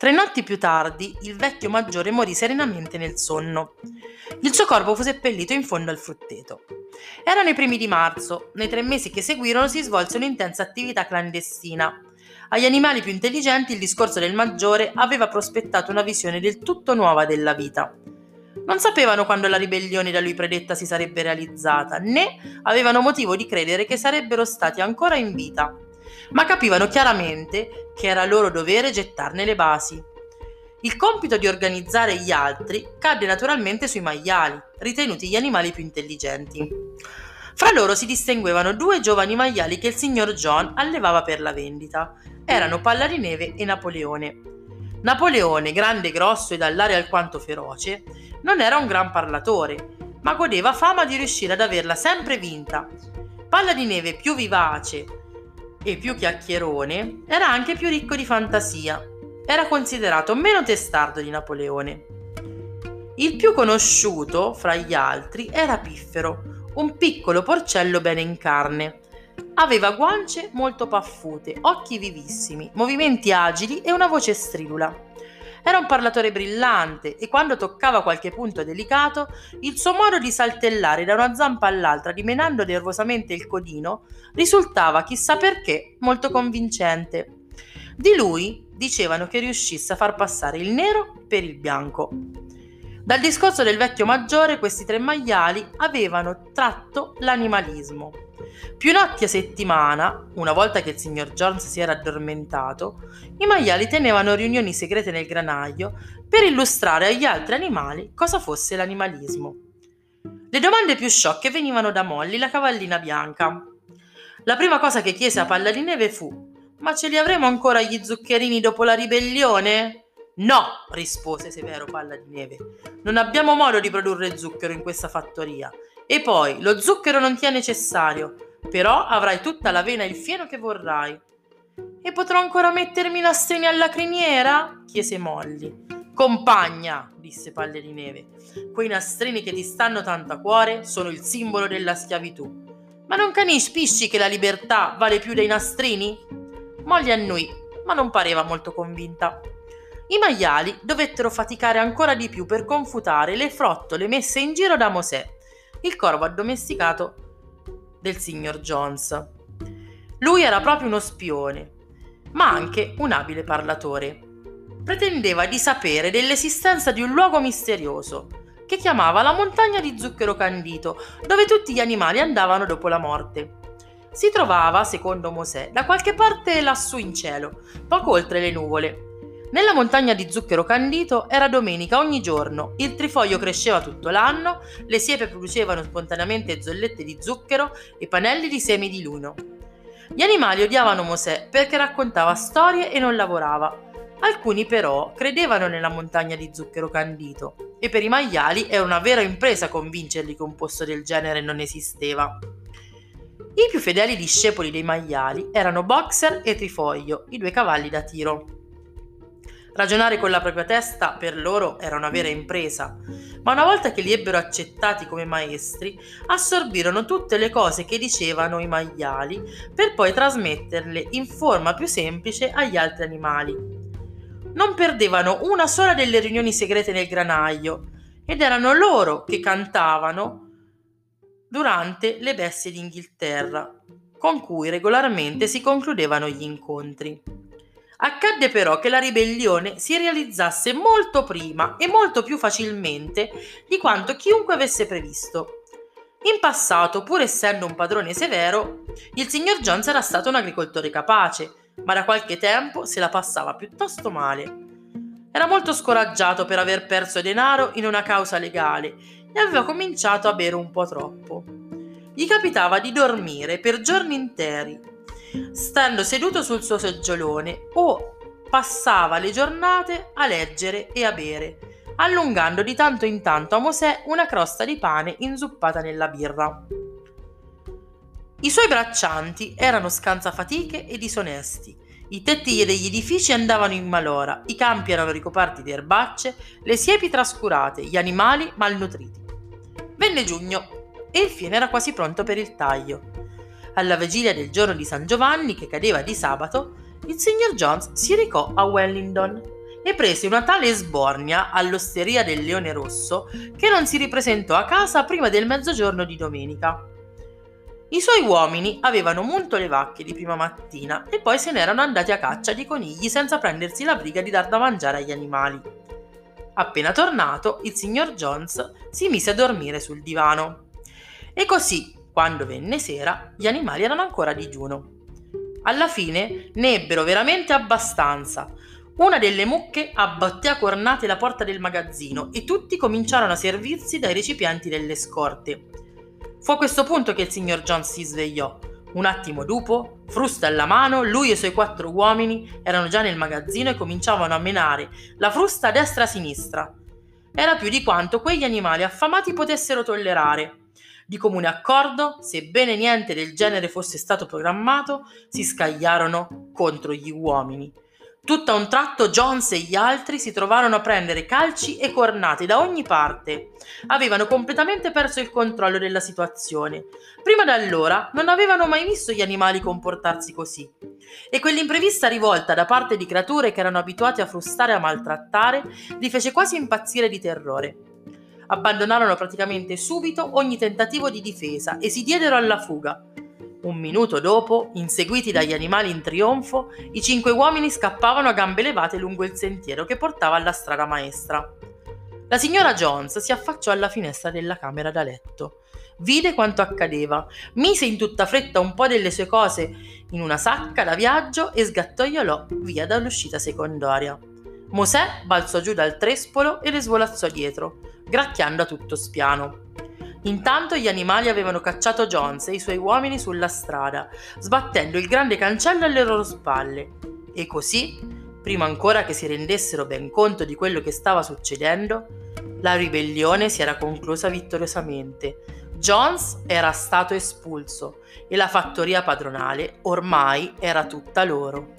Tre notti più tardi il vecchio maggiore morì serenamente nel sonno. Il suo corpo fu seppellito in fondo al frutteto. Erano i primi di marzo, nei tre mesi che seguirono si svolse un'intensa attività clandestina. Agli animali più intelligenti il discorso del maggiore aveva prospettato una visione del tutto nuova della vita. Non sapevano quando la ribellione da lui predetta si sarebbe realizzata, né avevano motivo di credere che sarebbero stati ancora in vita, ma capivano chiaramente che era loro dovere gettarne le basi. Il compito di organizzare gli altri cadde naturalmente sui maiali, ritenuti gli animali più intelligenti. Fra loro si distinguevano due giovani maiali che il signor John allevava per la vendita. Erano Palla di Neve e Napoleone. Napoleone, grande grosso e dall'aria alquanto feroce, non era un gran parlatore, ma godeva fama di riuscire ad averla sempre vinta. Palla di Neve più vivace e più chiacchierone, era anche più ricco di fantasia. Era considerato meno testardo di Napoleone. Il più conosciuto fra gli altri era Piffero, un piccolo porcello bene in carne. Aveva guance molto paffute, occhi vivissimi, movimenti agili e una voce stridula. Era un parlatore brillante e quando toccava qualche punto delicato, il suo modo di saltellare da una zampa all'altra, dimenando nervosamente il codino, risultava, chissà perché, molto convincente. Di lui dicevano che riuscisse a far passare il nero per il bianco. Dal discorso del vecchio maggiore questi tre maiali avevano tratto l'animalismo. Più notti a settimana, una volta che il signor Jones si era addormentato, i maiali tenevano riunioni segrete nel granaio per illustrare agli altri animali cosa fosse l'animalismo. Le domande più sciocche venivano da Molly, la cavallina bianca. La prima cosa che chiese a Palla di Neve fu: Ma ce li avremo ancora gli zuccherini dopo la ribellione? No, rispose Severo Palla di Neve. Non abbiamo modo di produrre zucchero in questa fattoria. E poi, lo zucchero non ti è necessario, però avrai tutta l'avena e il fieno che vorrai. E potrò ancora mettermi i nastrini alla criniera? chiese Molly. Compagna, disse Palle di Neve, quei nastrini che ti stanno tanto a cuore sono il simbolo della schiavitù. Ma non capisci che la libertà vale più dei nastrini? Molly annui, ma non pareva molto convinta. I maiali dovettero faticare ancora di più per confutare le frottole messe in giro da Mosè, il corvo addomesticato del signor Jones. Lui era proprio uno spione, ma anche un abile parlatore. Pretendeva di sapere dell'esistenza di un luogo misterioso che chiamava la montagna di zucchero candito, dove tutti gli animali andavano dopo la morte. Si trovava, secondo Mosè, da qualche parte lassù in cielo, poco oltre le nuvole, nella montagna di zucchero candito era domenica ogni giorno, il trifoglio cresceva tutto l'anno, le siepe producevano spontaneamente zollette di zucchero e panelli di semi di luno. Gli animali odiavano Mosè perché raccontava storie e non lavorava. Alcuni però credevano nella montagna di zucchero candito e per i maiali era una vera impresa convincerli che un posto del genere non esisteva. I più fedeli discepoli dei maiali erano Boxer e Trifoglio, i due cavalli da tiro. Ragionare con la propria testa per loro era una vera impresa, ma una volta che li ebbero accettati come maestri, assorbirono tutte le cose che dicevano i maiali per poi trasmetterle in forma più semplice agli altri animali. Non perdevano una sola delle riunioni segrete nel granaio ed erano loro che cantavano durante le bestie d'Inghilterra, con cui regolarmente si concludevano gli incontri. Accadde però che la ribellione si realizzasse molto prima e molto più facilmente di quanto chiunque avesse previsto. In passato, pur essendo un padrone severo, il signor Jones era stato un agricoltore capace, ma da qualche tempo se la passava piuttosto male. Era molto scoraggiato per aver perso denaro in una causa legale e aveva cominciato a bere un po' troppo. Gli capitava di dormire per giorni interi stando seduto sul suo seggiolone o passava le giornate a leggere e a bere, allungando di tanto in tanto a Mosè una crosta di pane inzuppata nella birra. I suoi braccianti erano scansafatiche e disonesti. I tetti degli edifici andavano in malora, i campi erano ricoperti di erbacce, le siepi trascurate, gli animali malnutriti. Venne giugno e il fieno era quasi pronto per il taglio. Alla vigilia del giorno di San Giovanni, che cadeva di sabato, il signor Jones si recò a Wellington e prese una tale sbornia all'osteria del Leone Rosso che non si ripresentò a casa prima del mezzogiorno di domenica. I suoi uomini avevano munto le vacche di prima mattina e poi se n'erano andati a caccia di conigli senza prendersi la briga di dar da mangiare agli animali. Appena tornato, il signor Jones si mise a dormire sul divano. E così, quando venne sera, gli animali erano ancora a digiuno. Alla fine ne ebbero veramente abbastanza. Una delle mucche abbatté a cornate la porta del magazzino e tutti cominciarono a servirsi dai recipienti delle scorte. Fu a questo punto che il signor Jones si svegliò. Un attimo dopo, frusta alla mano, lui e i suoi quattro uomini erano già nel magazzino e cominciavano a menare la frusta a destra e a sinistra. Era più di quanto quegli animali affamati potessero tollerare. Di comune accordo, sebbene niente del genere fosse stato programmato, si scagliarono contro gli uomini. Tutto a un tratto Jones e gli altri si trovarono a prendere calci e cornate da ogni parte. Avevano completamente perso il controllo della situazione. Prima da allora non avevano mai visto gli animali comportarsi così. E quell'imprevista rivolta da parte di creature che erano abituate a frustare e a maltrattare li fece quasi impazzire di terrore. Abbandonarono praticamente subito ogni tentativo di difesa e si diedero alla fuga. Un minuto dopo, inseguiti dagli animali in trionfo, i cinque uomini scappavano a gambe levate lungo il sentiero che portava alla strada maestra. La signora Jones si affacciò alla finestra della camera da letto. Vide quanto accadeva, mise in tutta fretta un po' delle sue cose in una sacca da viaggio e sgattoiolò via dall'uscita secondaria. Mosè balzò giù dal trespolo e le svolazzò dietro, gracchiando a tutto spiano. Intanto gli animali avevano cacciato Jones e i suoi uomini sulla strada, sbattendo il grande cancello alle loro spalle. E così, prima ancora che si rendessero ben conto di quello che stava succedendo, la ribellione si era conclusa vittoriosamente. Jones era stato espulso e la fattoria padronale ormai era tutta loro.